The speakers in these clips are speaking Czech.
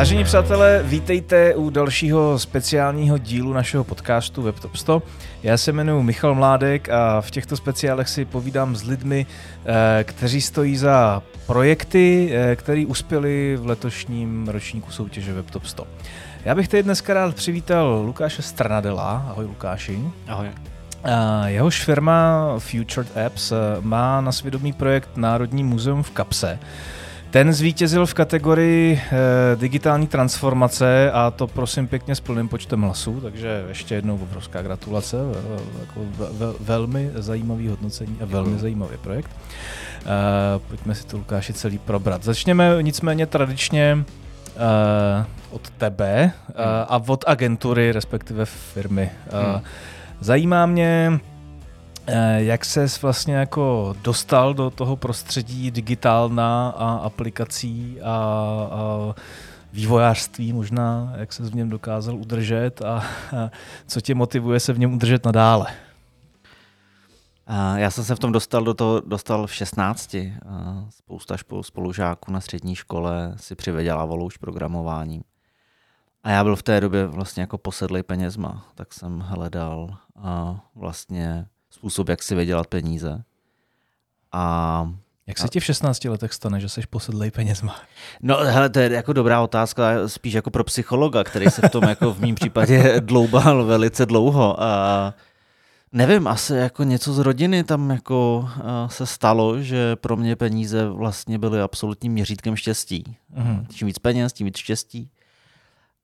Vážení přátelé, vítejte u dalšího speciálního dílu našeho podcastu WebTop 100. Já se jmenuji Michal Mládek a v těchto speciálech si povídám s lidmi, eh, kteří stojí za projekty, eh, které uspěli v letošním ročníku soutěže WebTop 100. Já bych tady dneska rád přivítal Lukáše Strnadela. Ahoj Lukáši. Ahoj. Jehož firma Futured Apps eh, má na svědomí projekt Národní muzeum v Kapse. Ten zvítězil v kategorii e, digitální transformace a to prosím pěkně s plným počtem hlasů, takže ještě jednou obrovská gratulace, vel, jako vel, velmi zajímavý hodnocení a velmi Děkuji. zajímavý projekt. E, pojďme si to Lukáši celý probrat. Začněme nicméně tradičně e, od tebe e, a od agentury, respektive firmy. E, Zajímá mě, jak se vlastně jako dostal do toho prostředí digitálna a aplikací a, a vývojářství možná, jak se v něm dokázal udržet a, a co tě motivuje se v něm udržet nadále? Já jsem se v tom dostal do toho, dostal v 16. Spousta spolužáků na střední škole si přivydělávalo už programováním. A já byl v té době vlastně jako posedlej penězma, tak jsem hledal vlastně způsob, jak si vydělat peníze. A jak se ti v 16 letech stane, že jsi posedlej penězma? No, hele, to je jako dobrá otázka, spíš jako pro psychologa, který se v tom jako v mém případě dloubal velice dlouho. A nevím, asi jako něco z rodiny tam jako se stalo, že pro mě peníze vlastně byly absolutním měřítkem štěstí. Mm-hmm. Čím víc peněz, tím víc štěstí.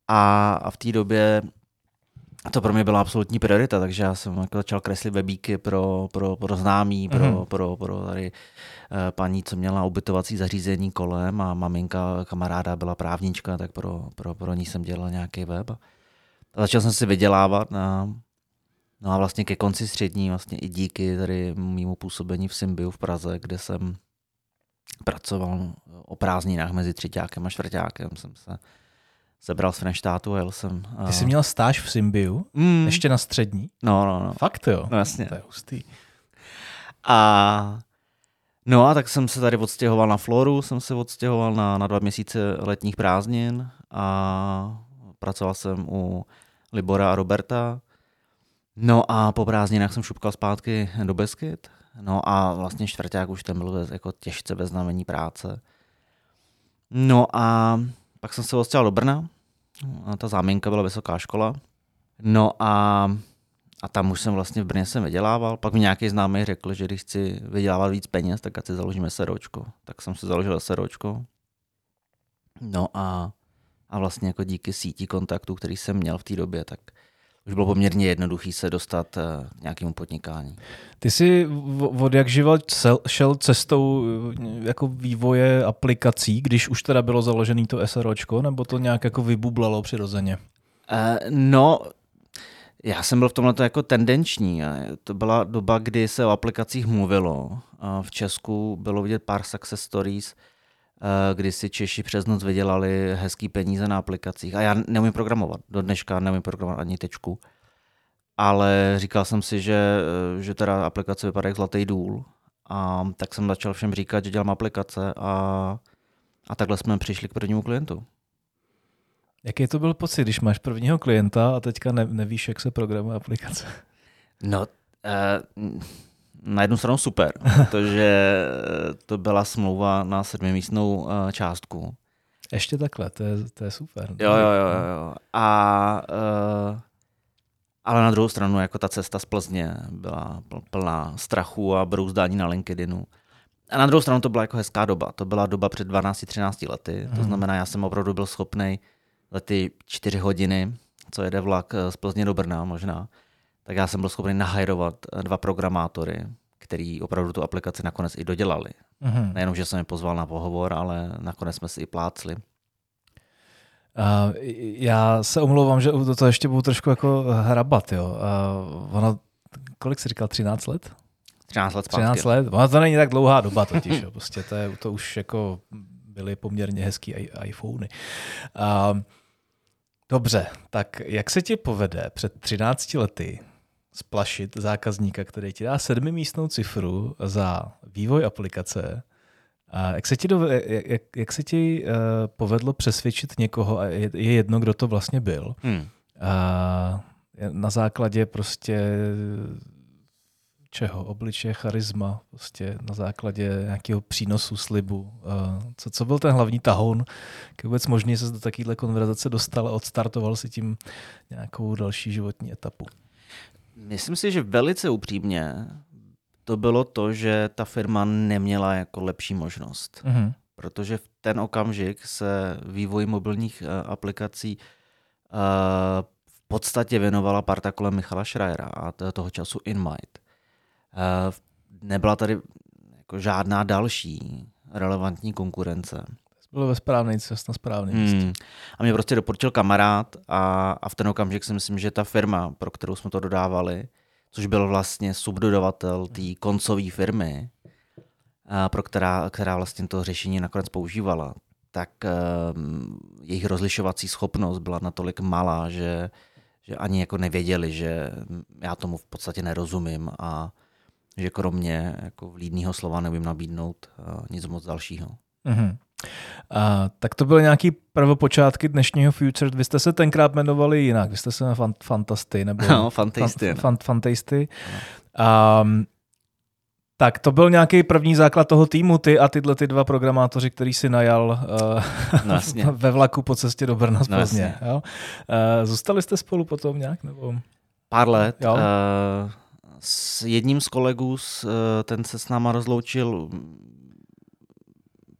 A, a v té době to pro mě byla absolutní priorita, takže já jsem jako začal kreslit webíky pro, pro, pro známí, pro, mm-hmm. pro, pro tady uh, paní, co měla ubytovací zařízení kolem a maminka, kamaráda byla právnička, tak pro, pro, pro ní jsem dělal nějaký web. A začal jsem si vydělávat na, no a vlastně ke konci střední, vlastně i díky tady mýmu působení v Symbiu v Praze, kde jsem pracoval o prázdninách mezi třetíákem a čtvrtákem, jsem se sebral z Frenštátu a jel jsem. Ty jsi měl stáž v Symbiu? Mm. Ještě na střední? No, no, no. Fakt jo? No jasně. To je hustý. A no a tak jsem se tady odstěhoval na Floru, jsem se odstěhoval na, na dva měsíce letních prázdnin a pracoval jsem u Libora a Roberta. No a po prázdninách jsem šupkal zpátky do Beskyt. No a vlastně čtvrták už ten byl jako těžce bez znamení práce. No a pak jsem se odstěhoval do Brna, a ta záminka byla vysoká škola. No a, a tam už jsem vlastně v Brně jsem vydělával. Pak mi nějaký známý řekl, že když chci vydělávat víc peněz, tak si založíme seročko. Tak jsem si založil seročko. No a, a vlastně jako díky síti kontaktů, který jsem měl v té době, tak už bylo poměrně jednoduchý se dostat eh, k nějakému podnikání. Ty jsi od jak živa šel cestou eh, jako vývoje aplikací, když už teda bylo založené to SROčko, nebo to nějak jako vybublalo přirozeně? Uh, no, já jsem byl v tomhle jako tendenční. To byla doba, kdy se o aplikacích mluvilo. V Česku bylo vidět pár success stories, kdy si Češi přes noc vydělali hezký peníze na aplikacích. A já neumím programovat. Do dneška neumím programovat ani tečku. Ale říkal jsem si, že, eh, že teda aplikace vypadá jak zlatý důl. A tak jsem začal všem říkat, že dělám aplikace a, a takhle jsme přišli k prvnímu klientu. Jaký to byl pocit, když máš prvního klienta a teďka ne, nevíš, jak se programuje aplikace? No, uh, na jednu stranu super, protože to byla smlouva na sedmimístnou eh, částku. Ještě takhle, to je, to je super. Jo, jo, jo. jo. A, uh, ale na druhou stranu, jako ta cesta z Plzně byla plná strachu a brouzdání na LinkedInu. A na druhou stranu to byla jako hezká doba. To byla doba před 12-13 lety. Hmm. To mhm. znamená, já jsem opravdu byl schopný za ty čtyři hodiny, co jede vlak eh, z Plzně do Brna možná, tak já jsem byl schopný nahajrovat eh, dva programátory, který opravdu tu aplikaci nakonec i dodělali. Mm-hmm. Nejenom, že jsem je pozval na pohovor, ale nakonec jsme si i plácli. Uh, já se omlouvám, že do toho ještě budu trošku jako hrabat. Jo. Uh, ono, kolik jsi říkal, 13 let? 13 let zpátky. 13 let, ono to není tak dlouhá doba totiž. jo. Prostě to, je, to už jako byly poměrně hezký iPhony. Uh, dobře, tak jak se ti povede před 13 lety splašit zákazníka, který ti dá sedmimístnou cifru za vývoj aplikace A jak se ti, do, jak, jak se ti uh, povedlo přesvědčit někoho, a je, je jedno, kdo to vlastně byl, hmm. a na základě prostě čeho? Obličeje, charisma, prostě na základě nějakého přínosu, slibu. Co, co byl ten hlavní tahoun? Jak vůbec možný se do takovéhle konverzace dostal a odstartoval si tím nějakou další životní etapu? Myslím si, že velice upřímně to bylo to, že ta firma neměla jako lepší možnost. Mm-hmm. Protože v ten okamžik se vývoj mobilních uh, aplikací uh, v podstatě věnovala parta kolem Michala Schreiera a toho času InMight. Uh, nebyla tady jako žádná další relevantní konkurence. Bylo ve správný cest na správný místě. Hmm. A mě prostě doporučil kamarád a, a v ten okamžik si myslím, že ta firma, pro kterou jsme to dodávali, což byl vlastně subdodavatel té koncové firmy, pro která, která vlastně to řešení nakonec používala, tak um, jejich rozlišovací schopnost byla natolik malá, že, že ani jako nevěděli, že já tomu v podstatě nerozumím a že kromě jako vlídného slova nevím nabídnout uh, nic moc dalšího. Mm-hmm. A, tak to byly nějaký prvopočátky dnešního Future. Vy jste se tenkrát jmenovali jinak, vy jste se fan, Fantasty, nebo... No, Fantasty. Fan, fan, fantasty. Um, tak to byl nějaký první základ toho týmu, ty a tyhle ty dva programátoři, který si najal uh, no, ve vlaku po cestě do Brna z no, Plzně. Jo? Uh, zůstali jste spolu potom nějak? Nebo... Pár let. Jo? Uh, s jedním z kolegů, uh, ten se s náma rozloučil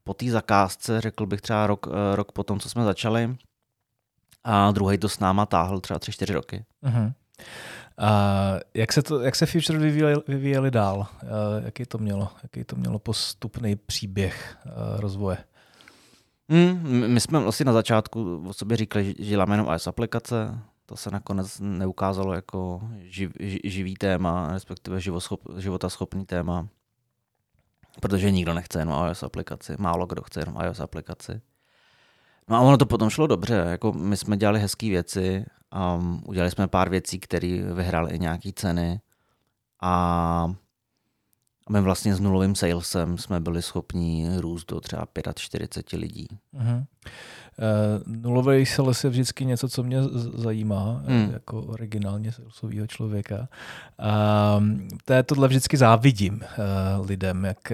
po té zakázce, řekl bych třeba rok, eh, rok po tom, co jsme začali. A druhý to s náma táhl třeba tři, čtyři roky. Uh-huh. A jak se, to, jak se Future vyvíjeli, vyvíjeli dál? Uh, jaký, to mělo, jaký to mělo postupný příběh uh, rozvoje? Hmm, my jsme vlastně na začátku o sobě říkali, že děláme jenom iOS aplikace. To se nakonec neukázalo jako živ, živý téma, respektive živoschop, životaschopný téma protože nikdo nechce jenom iOS aplikaci, málo kdo chce jenom iOS aplikaci. No a ono to potom šlo dobře, jako my jsme dělali hezké věci, um, udělali jsme pár věcí, které vyhrály i nějaké ceny. A a my vlastně s nulovým salesem jsme byli schopni růst do třeba 45 lidí. Uh-huh. Uh, nulový sales je vždycky něco, co mě zajímá, hmm. jako originálně salesového člověka. A to tohle vždycky závidím uh, lidem, jak,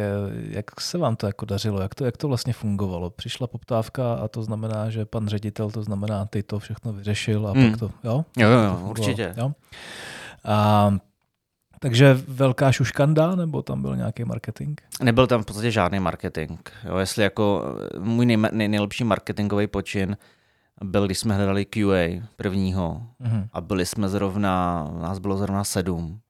jak se vám to jako dařilo, jak to, jak to vlastně fungovalo. Přišla poptávka a to znamená, že pan ředitel, to znamená, ty to všechno vyřešil a hmm. pak to, jo? Jo, jo, jo určitě. Jo? A takže velká šuškanda, nebo tam byl nějaký marketing? Nebyl tam v podstatě žádný marketing. Jo, jestli jako můj nej, nej, nejlepší marketingový počin byl, když jsme hledali QA prvního mm-hmm. a byli jsme zrovna, nás bylo zrovna sedm.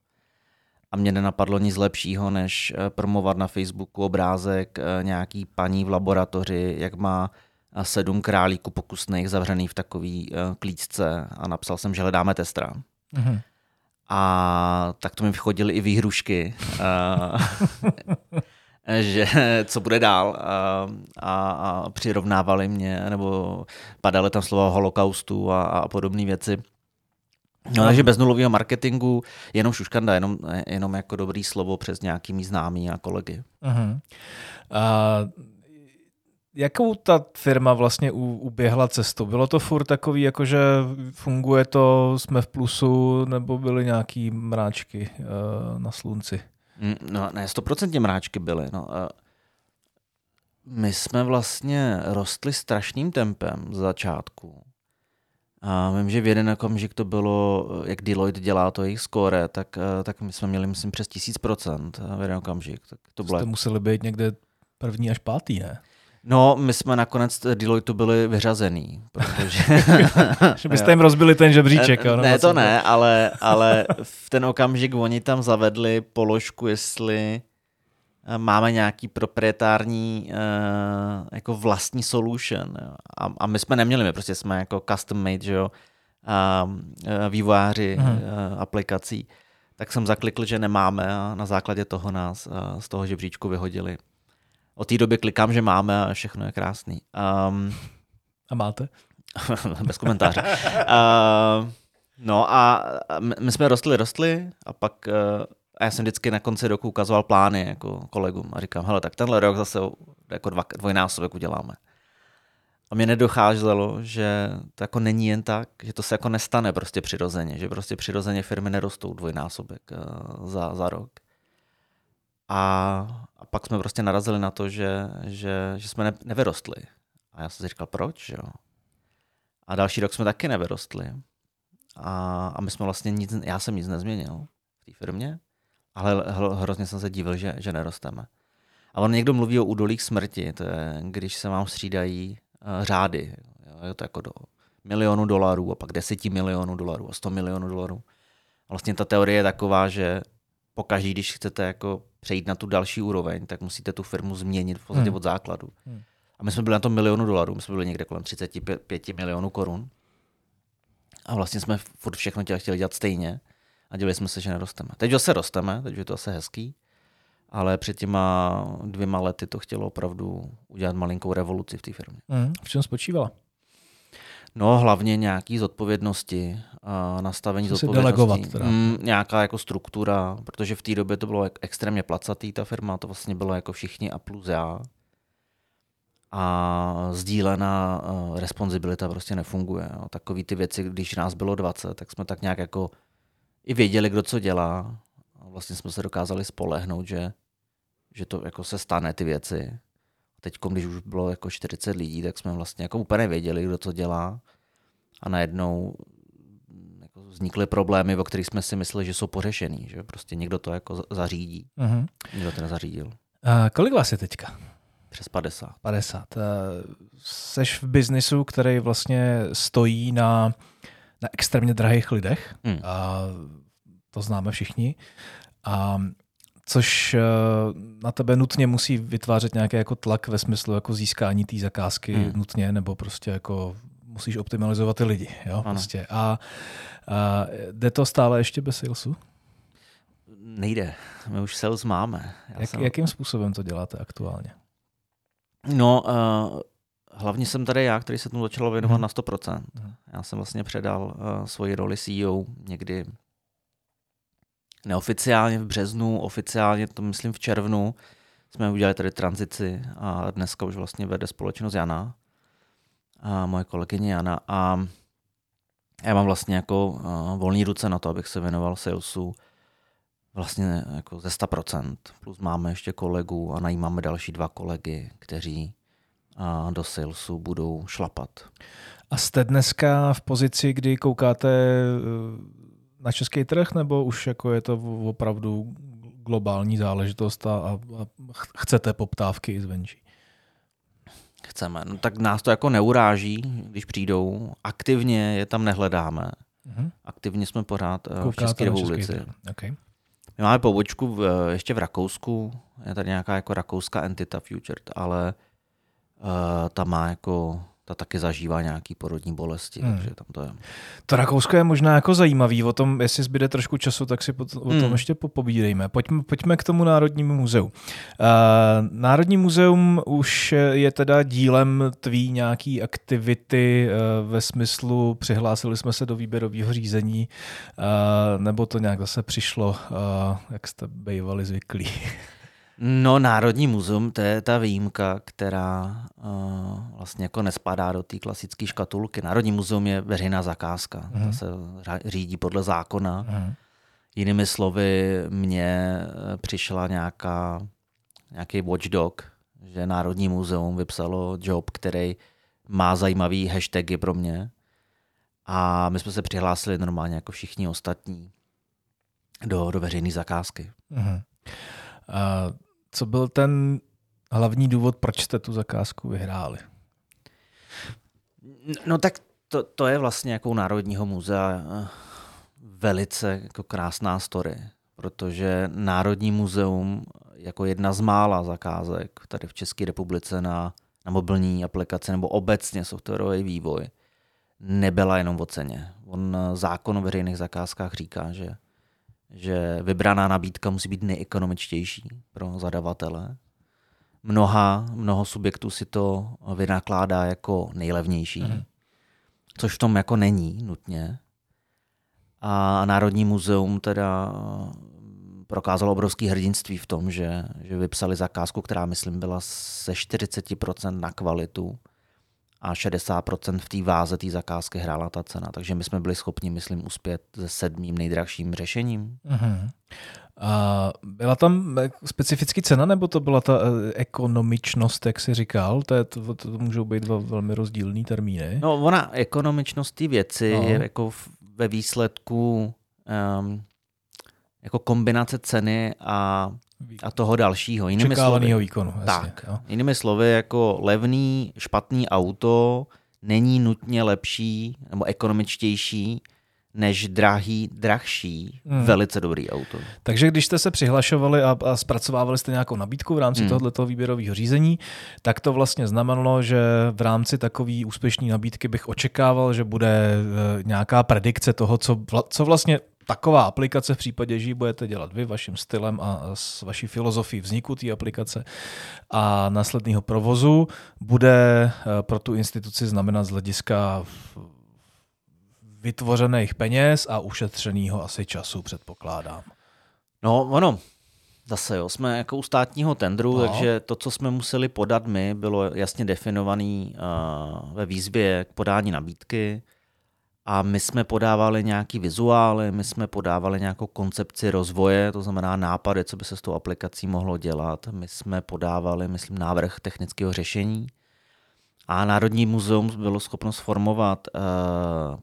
A mě nenapadlo nic lepšího, než eh, promovat na Facebooku obrázek eh, nějaký paní v laboratoři, jak má eh, sedm králíků pokusných zavřených v takový klíčce a napsal jsem, že hledáme testra. Mm-hmm. A tak to mi vychodily i výhrušky, že co bude dál a, a, a přirovnávali mě, nebo padaly tam slova holokaustu a, a podobné věci. No, takže bez nulového marketingu, jenom šuškanda, jenom, jenom jako dobrý slovo přes nějakými známí a kolegy. Uh-huh. Uh, Jakou ta firma vlastně uběhla cestu? Bylo to furt takový, jakože funguje to, jsme v plusu, nebo byly nějaký mráčky uh, na slunci? Mm, no, ne, stoprocentně mráčky byly. No. Uh, my jsme vlastně rostli strašným tempem z začátku. A vím, že v jeden okamžik to bylo, jak Deloitte dělá to jejich score, tak, tak my jsme měli, myslím, přes tisíc procent v jeden okamžik. Tak to bylo... Jste museli být někde první až pátý, ne? No, my jsme nakonec Deloitte byli vyřazený, protože... že byste jim rozbili ten žebříček. Ne, ne to ne, ale, ale v ten okamžik oni tam zavedli položku, jestli eh, máme nějaký proprietární uh, jako vlastní solution. A, a my jsme neměli, my prostě jsme jako custom made, že jo, a, uh, vývojáři uh, aplikací. Tak jsem zaklikl, že nemáme a na základě toho nás z toho žebříčku vyhodili. Od té doby klikám, že máme a všechno je krásný. Um, a máte? bez komentáře. uh, no a my jsme rostli, rostli a pak uh, A já jsem vždycky na konci roku ukazoval plány jako kolegům a říkám, hele, tak tenhle rok zase jako dva, dvojnásobek uděláme. A mě nedocházelo, že to jako není jen tak, že to se jako nestane prostě přirozeně, že prostě přirozeně firmy nerostou dvojnásobek uh, za, za rok. A pak jsme prostě narazili na to, že, že, že jsme ne, nevyrostli. A já jsem si říkal, proč, jo? A další rok jsme taky nevyrostli. A, a my jsme vlastně nic, já jsem nic nezměnil v té firmě, ale hrozně jsem se divil, že, že nerosteme. A on někdo mluví o údolích smrti, to je, když se vám střídají uh, řády. Jo, je to jako do milionu dolarů a pak deseti milionů dolarů a sto milionů dolarů. A vlastně ta teorie je taková, že pokaždý, když chcete jako přejít na tu další úroveň, tak musíte tu firmu změnit v podstatě hmm. od základu. Hmm. A my jsme byli na tom milionu dolarů, my jsme byli někde kolem 35 milionů korun. A vlastně jsme furt všechno chtěli dělat stejně a dělali jsme se, že nerosteme. Teď zase rosteme, teď je to asi hezký, ale před těma dvěma lety to chtělo opravdu udělat malinkou revoluci v té firmě. Mm, v čem spočívala? No hlavně nějaký zodpovědnosti, a nastavení Co zodpovědnosti. delegovat teda. Mm, nějaká jako struktura, protože v té době to bylo extrémně placatý ta firma, to vlastně bylo jako všichni a plus já. A sdílená uh, responsibilita prostě nefunguje. Jo. Takový ty věci, když nás bylo 20, tak jsme tak nějak jako i věděli, kdo co dělá. A vlastně jsme se dokázali spolehnout, že, že to jako se stane ty věci. Teď, když už bylo jako 40 lidí, tak jsme vlastně jako úplně věděli, kdo co dělá. A najednou jako vznikly problémy, o kterých jsme si mysleli, že jsou pořešený. Že prostě někdo to jako zařídí. Uh-huh. Někdo to nezařídil. A kolik vás je teďka? Přes 50. 50. Seš v biznisu, který vlastně stojí na na extrémně drahých lidech. Hmm. A to známe všichni. A což eh, na tebe nutně musí vytvářet nějaký jako tlak ve smyslu jako získání té zakázky hmm. nutně, nebo prostě jako musíš optimalizovat ty lidi. Jo? Prostě. A, a jde to stále ještě bez salesu? Nejde. My už sales máme. Já Jak, jsem... Jakým způsobem to děláte aktuálně? No, uh, hlavně jsem tady já, který se tomu začal věnovat hmm. na 100%. Hmm. Já jsem vlastně předal uh, svoji roli CEO někdy neoficiálně v březnu, oficiálně to myslím v červnu. Jsme udělali tady tranzici a dneska už vlastně vede společnost Jana, a moje kolegyně Jana. A já mám vlastně jako uh, volný ruce na to, abych se věnoval salesu vlastně jako ze 100%. Plus máme ještě kolegu a najímáme další dva kolegy, kteří a do salesu budou šlapat. A jste dneska v pozici, kdy koukáte eh, na český trh, nebo už jako je to opravdu globální záležitost a, a chcete poptávky i zvenčí? Chceme. No, tak nás to jako neuráží, když přijdou. Aktivně je tam nehledáme. Mm-hmm. Aktivně jsme pořád eh, Koukáte v České republice. Okay. My máme pobočku v, ještě v Rakousku. Je tady nějaká jako rakouská entita Future, ale uh, ta má jako ta taky zažívá nějaký porodní bolesti, hmm. takže tam to je. To Rakousko je možná jako zajímavý, o tom, jestli zbyde trošku času, tak si o tom hmm. ještě popovídejme. Pojďme, pojďme k tomu Národnímu muzeu. Uh, Národní muzeum už je teda dílem tvý nějaký aktivity uh, ve smyslu přihlásili jsme se do výběrového řízení, uh, nebo to nějak zase přišlo, uh, jak jste bývali zvyklí? No, Národní muzeum, to je ta výjimka, která uh, vlastně jako nespadá do té klasické škatulky. Národní muzeum je veřejná zakázka, mm. ta mhm. se řídí podle zákona. Mm. Jinými slovy, mně eh, přišla nějaká, nějaký watchdog, že Národní muzeum vypsalo job, který má zajímavý hashtagy pro mě. A my jsme se přihlásili normálně jako všichni ostatní do, do veřejné zakázky. Mm. Co byl ten hlavní důvod, proč jste tu zakázku vyhráli? No tak to, to je vlastně jako u Národního muzea eh, velice jako krásná story, protože Národní muzeum jako jedna z mála zakázek tady v České republice na, na mobilní aplikace nebo obecně softwarový vývoj nebyla jenom o ceně. On eh, zákon o veřejných zakázkách říká, že že vybraná nabídka musí být nejekonomičtější pro zadavatele. Mnoha, mnoho subjektů si to vynakládá jako nejlevnější, mm. což v tom jako není nutně. A Národní muzeum teda prokázalo obrovské hrdinství v tom, že, že vypsali zakázku, která, myslím, byla se 40% na kvalitu a 60% v té váze té zakázky hrála ta cena. Takže my jsme byli schopni, myslím, uspět se sedmým nejdražším řešením. Uh-huh. A byla tam specificky cena, nebo to byla ta eh, ekonomičnost, jak jsi říkal? To, je, to, to můžou být dva velmi rozdílné termíny. No, ona, ekonomičnost té věci no. je jako ve výsledku um, jako kombinace ceny a, a toho dalšího. Jinými slovy, výkonu. Jasně, tak, jo. jinými slovy, jako levný, špatný auto není nutně lepší nebo ekonomičtější než drahý, drahší, hmm. velice dobrý auto. Takže když jste se přihlašovali a, a zpracovávali jste nějakou nabídku v rámci hmm. tohoto výběrového řízení, tak to vlastně znamenalo, že v rámci takové úspěšné nabídky bych očekával, že bude e, nějaká predikce toho, co, vla, co vlastně taková aplikace v případě, že ji budete dělat vy vaším stylem a s vaší filozofií vzniku té aplikace a následného provozu, bude e, pro tu instituci znamenat z hlediska vytvořených peněz a ušetřeného asi času, předpokládám. No, ono, zase jo, jsme jako u státního tendru, no. takže to, co jsme museli podat my, bylo jasně definované uh, ve výzvě k podání nabídky a my jsme podávali nějaký vizuály, my jsme podávali nějakou koncepci rozvoje, to znamená nápady, co by se s tou aplikací mohlo dělat. My jsme podávali, myslím, návrh technického řešení a Národní muzeum bylo schopno sformovat uh,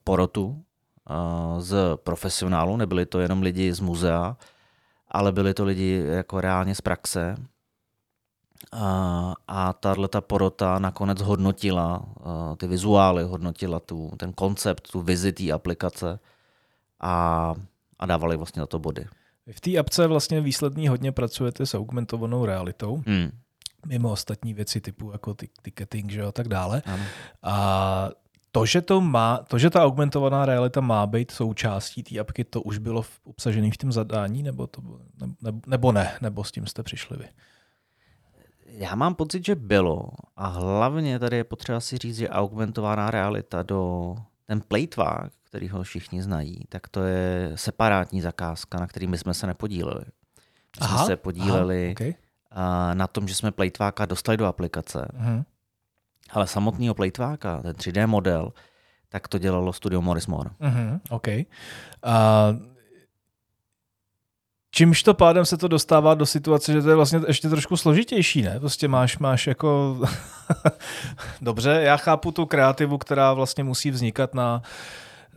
porotu uh, z profesionálů, nebyli to jenom lidi z muzea, ale byli to lidi jako reálně z praxe. A tahle ta porota nakonec hodnotila ty vizuály, hodnotila tu, ten koncept, tu vizi té aplikace a, a dávali vlastně na to body. V té apce vlastně výsledný hodně pracujete s augmentovanou realitou. Hmm mimo ostatní věci typu jako ticketing že a tak dále. Ano. A to, že to má, to, že ta augmentovaná realita má být součástí té apky, to už bylo obsažené v tom zadání, nebo, to, nebo, nebo ne, nebo s tím jste přišli vy? Já mám pocit, že bylo. A hlavně tady je potřeba si říct, že augmentovaná realita do ten plejtvák, který ho všichni znají, tak to je separátní zakázka, na který my jsme se nepodíleli. My aha, jsme se podíleli aha, okay na tom, že jsme Playtváka dostali do aplikace. Mm. Ale samotného Playtváka, ten 3D model, tak to dělalo studio Morris Moore. Mm-hmm, OK. Uh, čímž to pádem se to dostává do situace, že to je vlastně ještě trošku složitější, ne? Prostě máš, máš jako... Dobře, já chápu tu kreativu, která vlastně musí vznikat na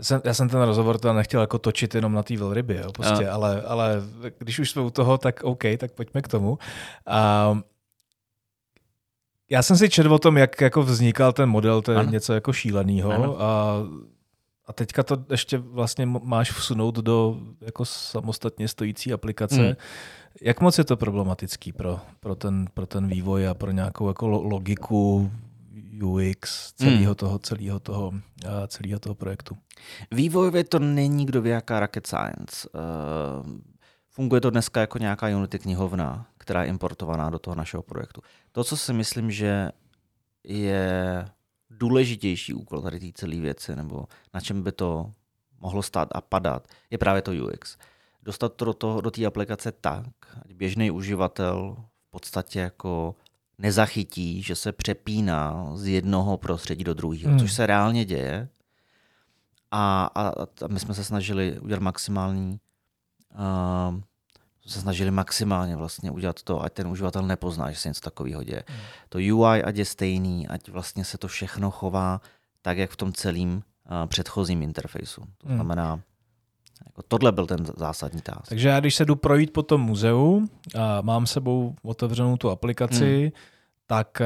jsem, já jsem ten rozhovor to nechtěl jako točit jenom na té velryby, jo, prostě, ale, ale když už jsme u toho, tak OK, tak pojďme k tomu. A já jsem si četl o tom, jak jako vznikal ten model, to je ano. něco jako šíleného. A, a teďka to ještě vlastně máš vsunout do jako samostatně stojící aplikace. Hmm. Jak moc je to problematický pro, pro, ten, pro ten vývoj a pro nějakou jako logiku UX celého hmm. toho, celého toho, celého toho projektu. Vývojově to není kdo ví jaká rocket science. Uh, funguje to dneska jako nějaká Unity knihovna, která je importovaná do toho našeho projektu. To, co si myslím, že je důležitější úkol tady té celé věci, nebo na čem by to mohlo stát a padat, je právě to UX. Dostat to do, toho, do té aplikace tak, ať běžný uživatel v podstatě jako nezachytí, že se přepíná z jednoho prostředí do druhého, hmm. což se reálně děje. A, a, a my jsme se snažili udělat maximální, uh, se snažili maximálně vlastně udělat to, ať ten uživatel nepozná, že se něco takového děje. Hmm. To UI ať je stejný, ať vlastně se to všechno chová tak, jak v tom celém uh, předchozím interfejsu. To hmm. znamená, jako tohle byl ten zásadní task. Takže já, když se jdu projít po tom muzeu a mám sebou otevřenou tu aplikaci, hmm. tak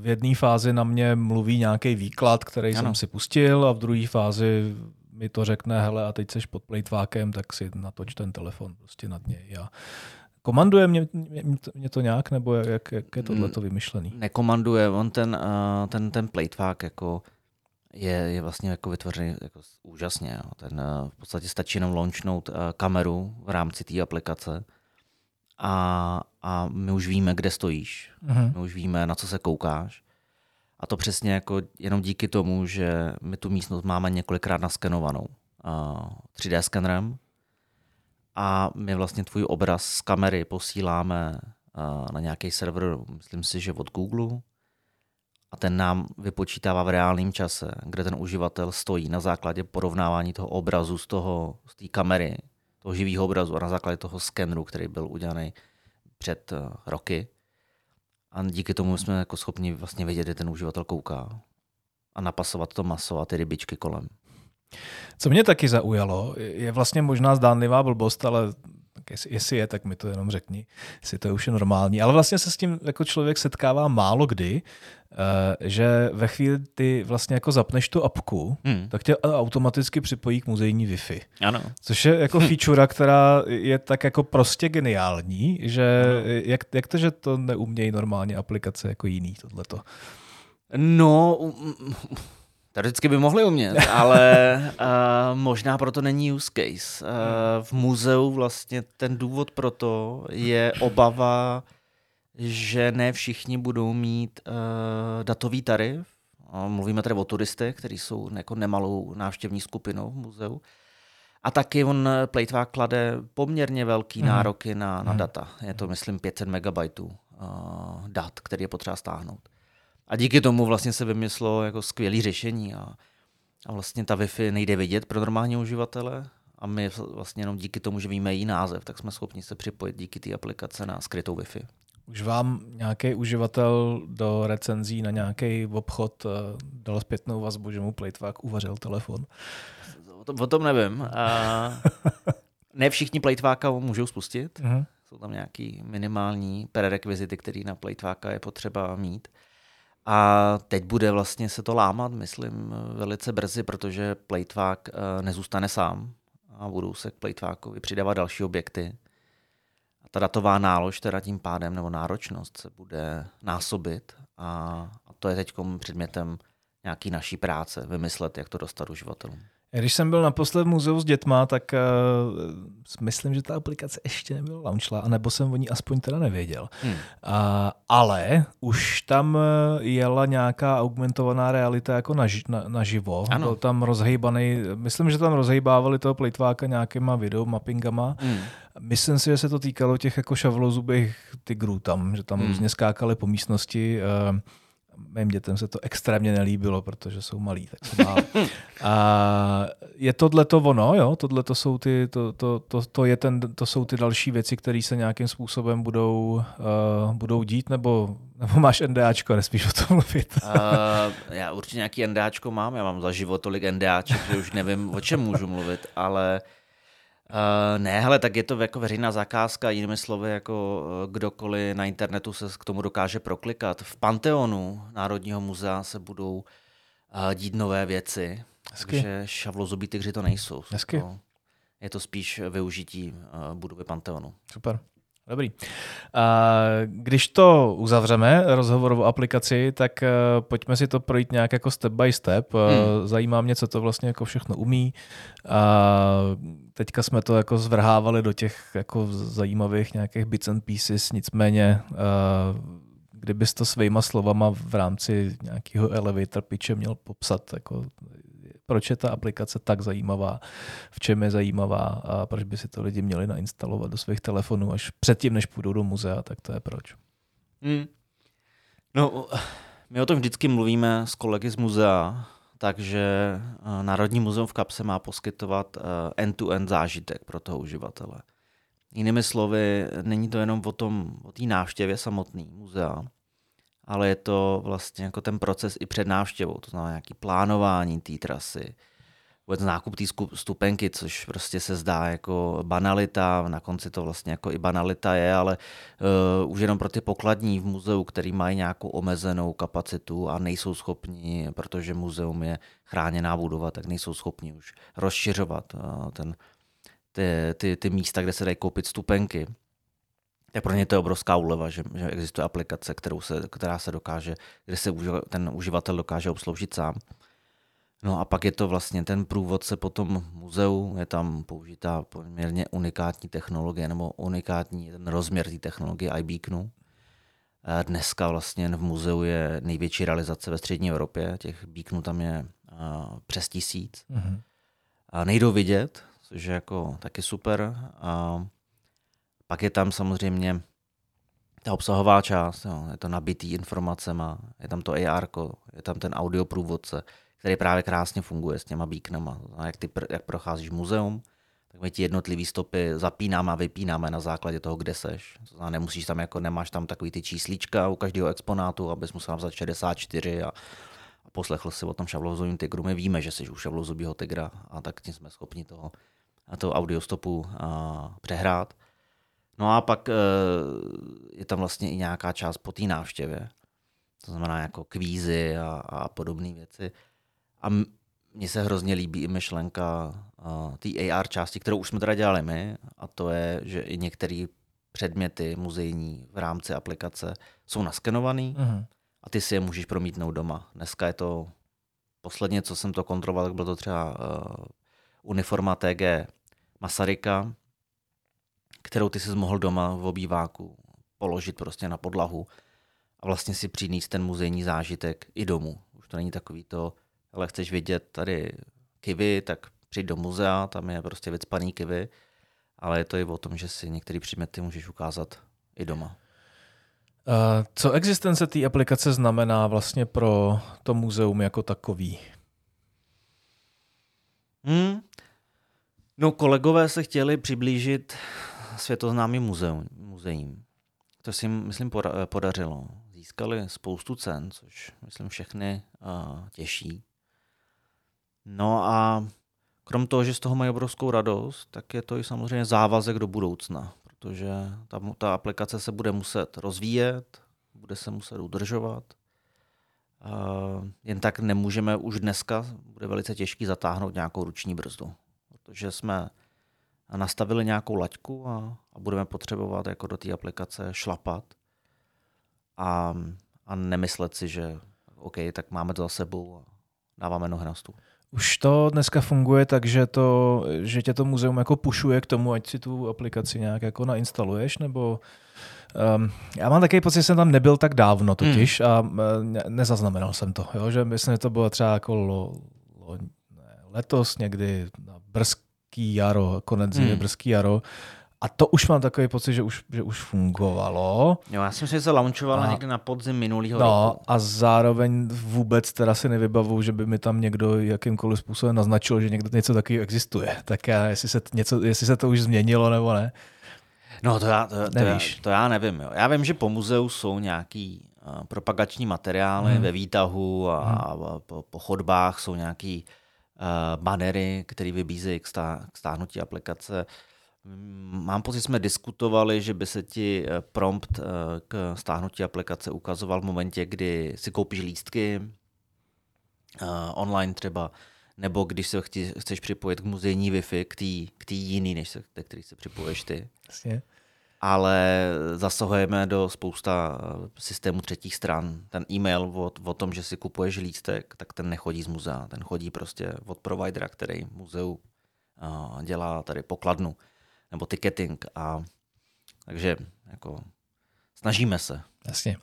v jedné fázi na mě mluví nějaký výklad, který ano. jsem si pustil a v druhé fázi mi to řekne, hele a teď seš pod plejtvákem, tak si natoč ten telefon prostě nad něj. A komanduje mě, mě, mě to nějak, nebo jak, jak je tohle to vymyšlený? Nekomanduje, on ten, uh, ten, ten plejtvák jako je, je vlastně jako vytvořený jako úžasně. Jo. Ten, uh, v podstatě stačí jenom launchnout uh, kameru v rámci té aplikace a, a my už víme, kde stojíš. Uh-huh. My už víme, na co se koukáš. A to přesně jako jenom díky tomu, že my tu místnost máme několikrát naskenovanou uh, 3D skenerem a my vlastně tvůj obraz z kamery posíláme na nějaký server, myslím si, že od Google, a ten nám vypočítává v reálném čase, kde ten uživatel stojí na základě porovnávání toho obrazu z toho, z té kamery, toho živého obrazu a na základě toho skenru, který byl udělaný před uh, roky. A díky tomu jsme jako schopni vlastně vědět, kde ten uživatel kouká a napasovat to maso a ty rybičky kolem. Co mě taky zaujalo, je vlastně možná zdánlivá blbost, ale jestli, jestli je, tak mi to jenom řekni, jestli to je už je normální. Ale vlastně se s tím jako člověk setkává málo kdy, uh, že ve chvíli ty vlastně jako zapneš tu apku, hmm. tak tě automaticky připojí k muzejní Wi-Fi. Ano. Což je jako feature, která je tak jako prostě geniální, že jak, jak to, že to neumějí normálně aplikace jako jiný tohleto? No, Teoreticky by mohli umět, ale uh, možná proto není use case. Uh, v muzeu vlastně ten důvod pro to je obava, že ne všichni budou mít uh, datový tarif. Uh, mluvíme tady o turistech, kteří jsou jako nemalou návštěvní skupinou v muzeu. A taky on Platework klade poměrně velký mm. nároky na, na mm. data. Je to, myslím, 500 megabajtů uh, dat, který je potřeba stáhnout. A díky tomu vlastně se vymyslo jako skvělé řešení a, a vlastně ta Wi-Fi nejde vidět pro normální uživatele a my vlastně jenom díky tomu, že víme její název, tak jsme schopni se připojit díky té aplikace na skrytou Wi-Fi. Už vám nějaký uživatel do recenzí na nějaký obchod uh, dal zpětnou vazbu, že mu Platework uvařil telefon? O tom, o tom nevím. A ne všichni Plateworka můžou spustit. Uh-huh. Jsou tam nějaký minimální prerekvizity, které na Plateworka je potřeba mít. A teď bude vlastně se to lámat, myslím, velice brzy, protože Platework eh, nezůstane sám a budou se k Plateworkovi přidávat další objekty. A ta datová nálož teda tím pádem, nebo náročnost se bude násobit a, a to je teď předmětem nějaký naší práce, vymyslet, jak to dostat uživatelům. Když jsem byl naposled v muzeu s dětma, tak uh, myslím, že ta aplikace ještě nebyla launchla, anebo jsem o ní aspoň teda nevěděl. Hmm. Uh, ale už tam eh, jela nějaká augmentovaná realita jako naži, na, naživo. Ano. Byl tam rozhejbaný, myslím, že tam rozhejbávali toho plejtváka nějakýma video mappingama. Hmm. Myslím si, že se to týkalo těch jako šavlozubých tigrů tam, že tam hmm. různě skákali po místnosti. Uh, mým dětem se to extrémně nelíbilo, protože jsou malí, tak se A je tohle to ono, jo? Tohle to jsou ty, to, to, to, to, je ten, to jsou ty další věci, které se nějakým způsobem budou, uh, budou dít, nebo, nebo máš NDAčko, nespíš o tom mluvit? uh, já určitě nějaký NDAčko mám, já mám za život tolik NDAček, že už nevím, o čem můžu mluvit, ale Uh, ne, hele, tak je to jako veřejná zakázka, jinými slovy, jako uh, kdokoliv na internetu se k tomu dokáže proklikat. V Panteonu Národního muzea se budou uh, dít nové věci, Hezky. takže šavlozubí tygři to nejsou. Hezky. To, je to spíš využití uh, budovy Panteonu. Super. Dobrý. Když to uzavřeme, rozhovorovou aplikaci, tak uh, pojďme si to projít nějak jako step by step. Uh, Zajímá mě, co to vlastně jako všechno umí. A teďka jsme to jako zvrhávali do těch jako zajímavých nějakých bits and pieces, nicméně uh, kdybys to svýma slovama v rámci nějakého elevator pitche měl popsat, jako proč je ta aplikace tak zajímavá, v čem je zajímavá a proč by si to lidi měli nainstalovat do svých telefonů až předtím, než půjdou do muzea, tak to je proč. Hmm. No, my o tom vždycky mluvíme s kolegy z muzea, takže eh, Národní muzeum v Kapse má poskytovat eh, end-to-end zážitek pro toho uživatele. Jinými slovy, není to jenom o tom, o té návštěvě samotný muzea, ale je to vlastně jako ten proces i před návštěvou, to znamená nějaký plánování té trasy, vůbec nákup té stupenky, což prostě se zdá jako banalita, na konci to vlastně jako i banalita je, ale uh, už jenom pro ty pokladní v muzeu, který mají nějakou omezenou kapacitu a nejsou schopni, protože muzeum je chráněná budova, tak nejsou schopni už rozšiřovat uh, ten, ty, ty, ty místa, kde se dají koupit stupenky tak pro ně to je obrovská úleva, že, že existuje aplikace, kterou se, která se dokáže, kde se ten uživatel dokáže obsloužit sám. No a pak je to vlastně ten průvodce po tom muzeu, je tam použitá poměrně unikátní technologie nebo unikátní ten rozměr té technologie iBeaconu. Dneska vlastně v muzeu je největší realizace ve střední Evropě, těch beaconů tam je přes tisíc. Mm-hmm. A nejdou vidět, což je jako taky super. A pak je tam samozřejmě ta obsahová část, jo, je to nabitý informacema, je tam to AR, je tam ten audio průvodce, který právě krásně funguje s těma beaconama. Jak, ty, jak procházíš muzeum, tak my ti jednotlivý stopy zapínáme a vypínáme na základě toho, kde seš. To znamená, nemusíš tam jako, nemáš tam takový ty číslíčka u každého exponátu, abys musel napsat 64 a, a poslechl si o tom šavlozovým tygru. My víme, že jsi u šavlozubího tygra a tak tím jsme schopni toho, a toho audiostopu a, přehrát. No a pak e, je tam vlastně i nějaká část po té návštěvě. To znamená jako kvízy a, a podobné věci. A mně se hrozně líbí i myšlenka uh, té AR části, kterou už jsme teda dělali my, a to je, že i některé předměty muzejní v rámci aplikace jsou naskenovaný uh-huh. a ty si je můžeš promítnout doma. Dneska je to, posledně, co jsem to kontroloval, tak bylo to třeba uh, uniforma TG Masaryka, kterou ty si mohl doma v obýváku položit prostě na podlahu a vlastně si přinést ten muzejní zážitek i domů. Už to není takový to, ale chceš vidět tady kivy, tak přijď do muzea, tam je prostě vycpaný kivy, ale je to i o tom, že si některé předměty můžeš ukázat i doma. Co existence té aplikace znamená vlastně pro to muzeum jako takový? Hmm. No, kolegové se chtěli přiblížit světoznámým muzeum, muzeím. To si myslím podařilo. Získali spoustu cen, což myslím všechny těší. No a krom toho, že z toho mají obrovskou radost, tak je to i samozřejmě závazek do budoucna, protože ta, ta aplikace se bude muset rozvíjet, bude se muset udržovat. Uh, jen tak nemůžeme už dneska, bude velice těžký zatáhnout nějakou ruční brzdu, protože jsme nastavili nějakou laťku a, a budeme potřebovat jako do té aplikace šlapat a, a nemyslet si, že OK, tak máme to za sebou a dáváme nohy na stůl. Už to dneska funguje tak, že, to, že tě to muzeum jako pušuje k tomu, ať si tu aplikaci nějak jako nainstaluješ, nebo um, já mám takový pocit, že jsem tam nebyl tak dávno totiž hmm. a ne, nezaznamenal jsem to, jo? že myslím, že to bylo třeba jako lo, lo, ne, letos někdy na brzký jaro, konec zimy, hmm. brzký jaro, a to už mám takový pocit, že už, že už fungovalo. Jo, já jsem si se launchovalo a, někdy na podzim minulého no, roku. a zároveň vůbec teda si nevybavu, že by mi tam někdo jakýmkoliv způsobem naznačil, že někdo něco takového existuje. Tak já, jestli se, něco, jestli se to už změnilo nebo ne. No to já, to, to, já, to já nevím. Jo. Já vím, že po muzeu jsou nějaký uh, propagační materiály hmm. ve výtahu a, hmm. a po, po chodbách jsou nějaký banery, které vybízejí k, stá, k stáhnutí aplikace. Mám pocit, jsme diskutovali, že by se ti eh, prompt eh, k stáhnutí aplikace ukazoval v momentě, kdy si koupíš lístky eh, online třeba, nebo když se chceš připojit k muzejní Wi-Fi, k té jiný, než se, který se připoješ ty. Jasně. Ale zasahujeme do spousta systémů třetích stran. Ten e-mail o, o tom, že si kupuješ lístek, tak ten nechodí z muzea. Ten chodí prostě od providera, který muzeu dělá tady pokladnu nebo ticketing. A, takže jako snažíme se. Jasně.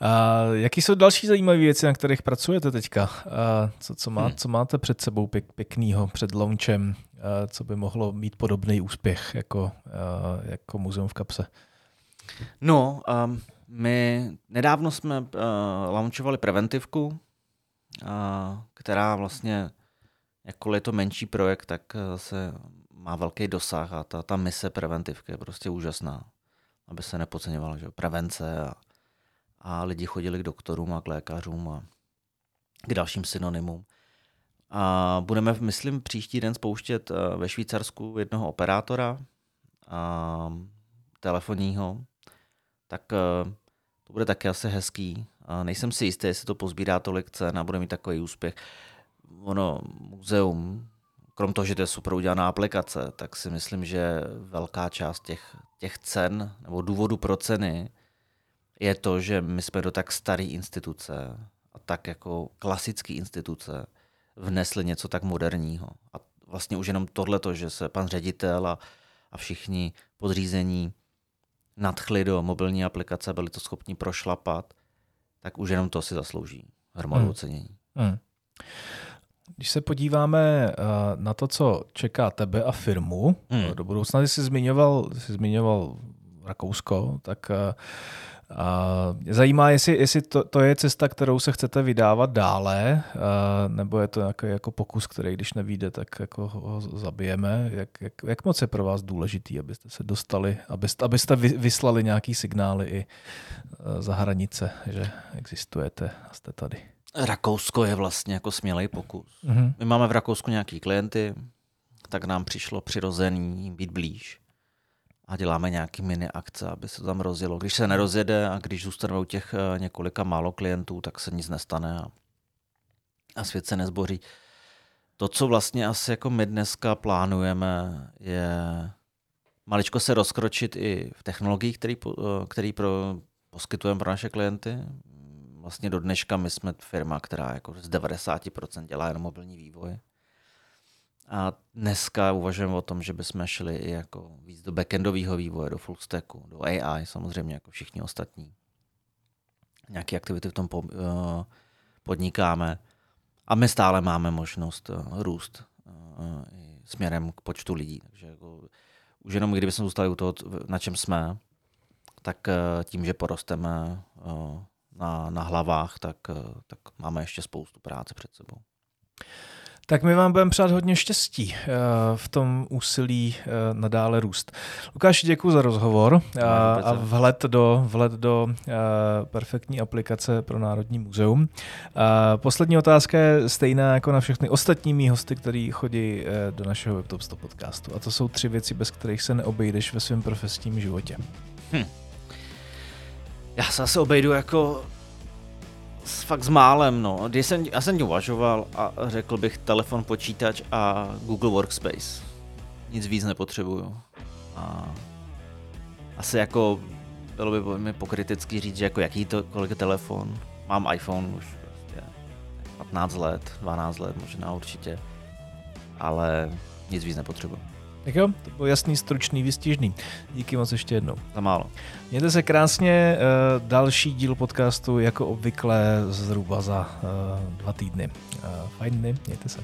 A jaký jsou další zajímavé věci, na kterých pracujete teďka? A co, co, má, hmm. co máte před sebou pěk, pěknýho před launchem, a co by mohlo mít podobný úspěch jako, jako muzeum v kapse? No, um, my nedávno jsme uh, launchovali preventivku, uh, která vlastně, jakkoliv je to menší projekt, tak se má velký dosah a ta, ta mise preventivky je prostě úžasná, aby se nepodceňovala, že prevence a, a lidi chodili k doktorům a k lékařům a k dalším synonymům. A budeme, myslím, příští den spouštět eh, ve Švýcarsku jednoho operátora a telefonního, tak eh, to bude taky asi hezký. A nejsem si jistý, jestli to pozbírá tolik cen a bude mít takový úspěch. Ono, muzeum krom toho, že to je super udělaná aplikace, tak si myslím, že velká část těch, těch cen nebo důvodu pro ceny je to, že my jsme do tak staré instituce a tak jako klasické instituce vnesli něco tak moderního. A vlastně už jenom tohleto, že se pan ředitel a, a všichni podřízení nadchli do mobilní aplikace, byli to schopni prošlapat, tak už jenom to si zaslouží hromadu hmm. ocenění. Hmm. Když se podíváme na to, co čeká tebe a firmu hmm. do budoucna, jsi zmiňoval, jsi zmiňoval Rakousko, tak a zajímá, jestli, jestli to, to je cesta, kterou se chcete vydávat dále, nebo je to nějaký jako pokus, který když nevíde, tak jako ho zabijeme. Jak, jak, jak moc je pro vás důležitý, abyste se dostali, abyste, abyste vyslali nějaký signály i za hranice, že existujete a jste tady? Rakousko je vlastně jako smělej pokus. Mm-hmm. My máme v Rakousku nějaký klienty, tak nám přišlo přirozený být blíž a děláme nějaký mini akce, aby se to tam rozjelo. Když se nerozjede a když zůstaneme u těch eh, několika málo klientů, tak se nic nestane a, a svět se nezboří. To, co vlastně asi jako my dneska plánujeme, je maličko se rozkročit i v technologiích, který, eh, který pro, poskytujeme pro naše klienty. Vlastně do dneška my jsme firma, která jako z 90% dělá jenom mobilní vývoj. A dneska uvažujeme o tom, že bychom šli i jako víc do backendového vývoje, do full stacku, do AI, samozřejmě jako všichni ostatní. Nějaké aktivity v tom uh, podnikáme. A my stále máme možnost uh, růst uh, směrem k počtu lidí. Takže jako, už jenom kdybychom zůstali u toho, na čem jsme, tak tím, že porosteme na, na hlavách, tak, tak máme ještě spoustu práce před sebou. Tak my vám budeme přát hodně štěstí eh, v tom úsilí eh, nadále růst. Lukáši, děkuji za rozhovor a vhled do, vhled do eh, perfektní aplikace pro Národní muzeum. Poslední otázka je stejná jako na všechny ostatní mý hosty, kteří chodí do našeho WebTop 100 podcastu. A to jsou tři věci, bez kterých se neobejdeš ve svém profesním životě. Hm. Já se asi obejdu jako fakt s málem, no. Když jsem, já jsem uvažoval a řekl bych telefon, počítač a Google Workspace. Nic víc nepotřebuju. A asi jako bylo by mi pokriticky říct, že jako jaký to, kolik je telefon. Mám iPhone už prostě 15 let, 12 let možná určitě. Ale nic víc nepotřebuju. Tak jo, to bylo jasný, stručný, vystižný. Díky moc ještě jednou. Za málo. Mějte se krásně. Eh, další díl podcastu jako obvykle zhruba za eh, dva týdny. Eh, fajn dny, mějte se.